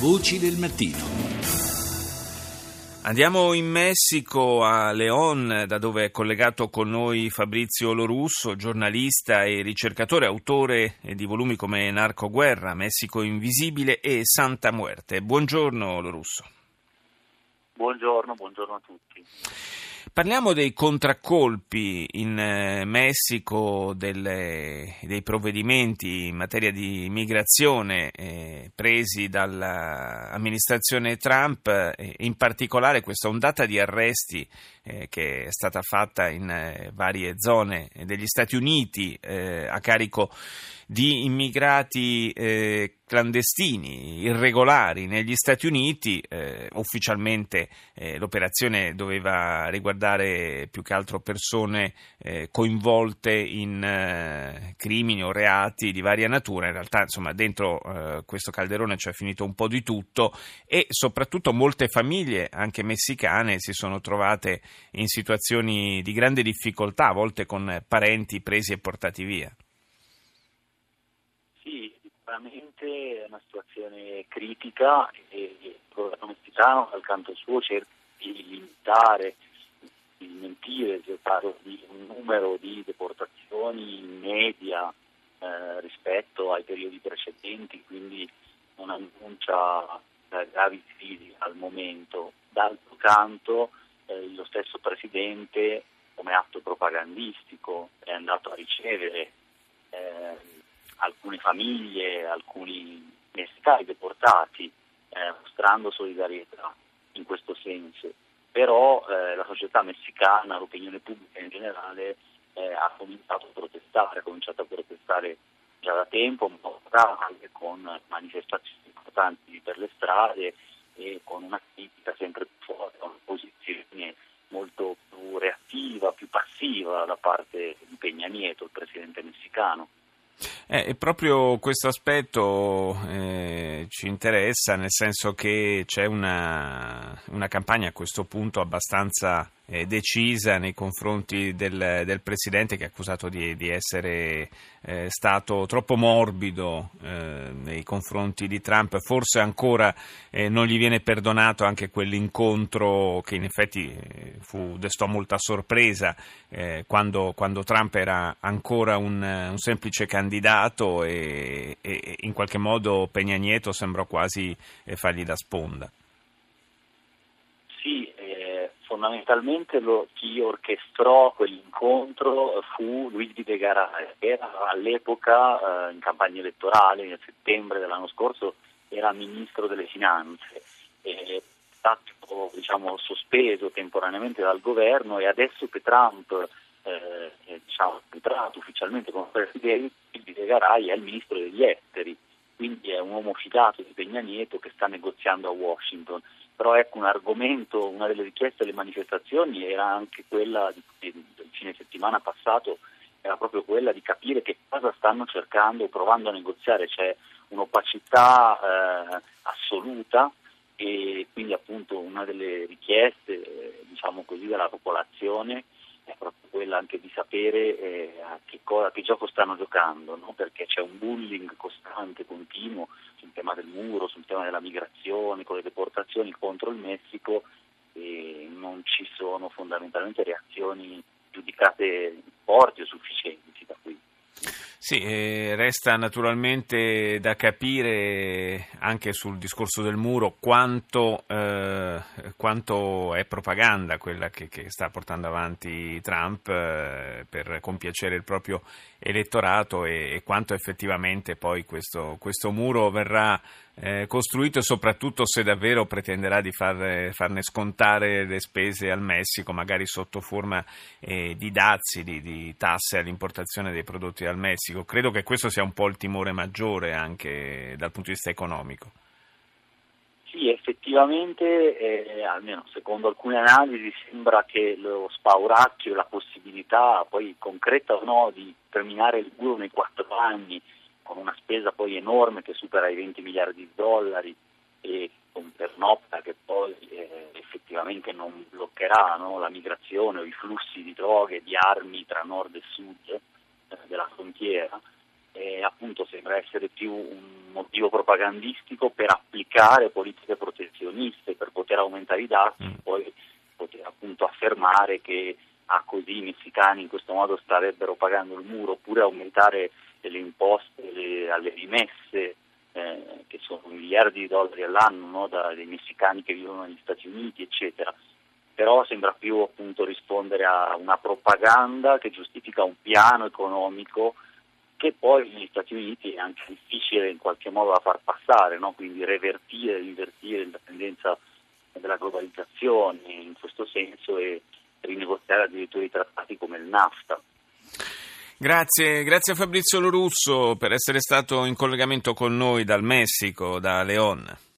Voci del mattino. Andiamo in Messico, a León, da dove è collegato con noi Fabrizio Lorusso, giornalista e ricercatore, autore di volumi come Narcoguerra, Messico Invisibile e Santa Muerte. Buongiorno Lorusso. Buongiorno, buongiorno a tutti. Parliamo dei contraccolpi in eh, Messico, delle, dei provvedimenti in materia di immigrazione eh, presi dall'amministrazione Trump, eh, in particolare questa ondata di arresti eh, che è stata fatta in eh, varie zone degli Stati Uniti eh, a carico di immigrati eh, clandestini, irregolari negli Stati Uniti. Eh, ufficialmente eh, l'operazione doveva riguardare più che altro persone coinvolte in crimini o reati di varia natura. In realtà, insomma, dentro questo calderone c'è finito un po' di tutto e soprattutto molte famiglie, anche messicane, si sono trovate in situazioni di grande difficoltà, a volte con parenti presi e portati via. sicuramente è una situazione critica e il governo messicano dal canto suo cerca di limitare, di mentire, se parlo di un numero di deportazioni in media eh, rispetto ai periodi precedenti, quindi non annuncia eh, gravi crisi al momento. D'altro canto eh, lo stesso Presidente come atto propagandistico è andato a ricevere eh, alcune famiglie, alcuni messicani deportati, eh, mostrando solidarietà in questo senso. Però eh, la società messicana, l'opinione pubblica in generale, eh, ha cominciato a protestare, ha cominciato a protestare già da tempo, ma anche con manifestazioni importanti per le strade e con una critica sempre più forte, una posizione molto più reattiva, più passiva da parte di Peña Nieto, il presidente messicano. Eh, proprio questo aspetto eh, ci interessa, nel senso che c'è una, una campagna a questo punto abbastanza eh, decisa nei confronti del, del, Presidente che è accusato di, di essere eh, stato troppo morbido eh, nei confronti di Trump. Forse ancora eh, non gli viene perdonato anche quell'incontro che in effetti eh, fu, destò molta sorpresa eh, quando, quando, Trump era ancora un, un semplice candidato e, e, in qualche modo Peña Nieto sembrò quasi fargli da sponda fondamentalmente lo, chi orchestrò quell'incontro fu Luigi De Garay, che era all'epoca eh, in campagna elettorale, nel settembre dell'anno scorso, era ministro delle finanze. è stato diciamo, sospeso temporaneamente dal governo e adesso che Trump eh, è diciamo, entrato ufficialmente come presidente, Luigi De Garay è il ministro degli esteri, quindi è un uomo fidato di Peña Nieto che sta negoziando a Washington però ecco un argomento, una delle richieste delle manifestazioni era anche quella di, del fine settimana passato, era proprio quella di capire che cosa stanno cercando, provando a negoziare, c'è un'opacità eh, assoluta e quindi appunto una delle richieste eh, diciamo così, della popolazione è proprio quella anche di sapere eh, a, che cosa, che gioco stanno giocando, no? perché c'è un bullying costante, continuo tema del muro, sul tema della migrazione, con le deportazioni contro il Messico e non ci sono fondamentalmente reazioni giudicate forti o sufficienti da qui. Sì, resta naturalmente da capire anche sul discorso del muro quanto, eh, quanto è propaganda quella che, che, sta portando avanti Trump eh, per compiacere il proprio elettorato e, e quanto effettivamente poi questo, questo muro verrà eh, costruito e soprattutto se davvero pretenderà di far, farne scontare le spese al Messico, magari sotto forma eh, di dazi, di, di, tasse all'importazione dei prodotti dal Messico. Credo che questo sia un po' il timore maggiore anche dal punto di vista economico. Sì, effettivamente, eh, almeno secondo alcune analisi, sembra che lo spauracchio, la possibilità, poi concreta o no, di terminare il muro nei quattro anni con una spesa poi enorme che supera i 20 miliardi di dollari e con pernocta che poi eh, effettivamente non bloccherà no, la migrazione o i flussi di droghe, di armi tra nord e sud eh, della frontiera, eh, e appunto sembra essere più un motivo propagandistico per applicare politiche protezioniste, per poter aumentare i dazi, mm. poi poter appunto affermare che ah, così i messicani in questo modo starebbero pagando il muro, oppure aumentare le imposte le, alle rimesse, eh, che sono miliardi di dollari all'anno no, dai messicani che vivono negli Stati Uniti, eccetera. Però sembra più appunto rispondere a una propaganda che giustifica un piano economico che poi negli Stati Uniti è anche difficile in qualche modo da far passare, no? quindi revertire, invertire la tendenza della globalizzazione in questo senso e rinegoziare addirittura i trattati come il NAFTA. Grazie, grazie a Fabrizio Lorusso per essere stato in collegamento con noi dal Messico, da Leon.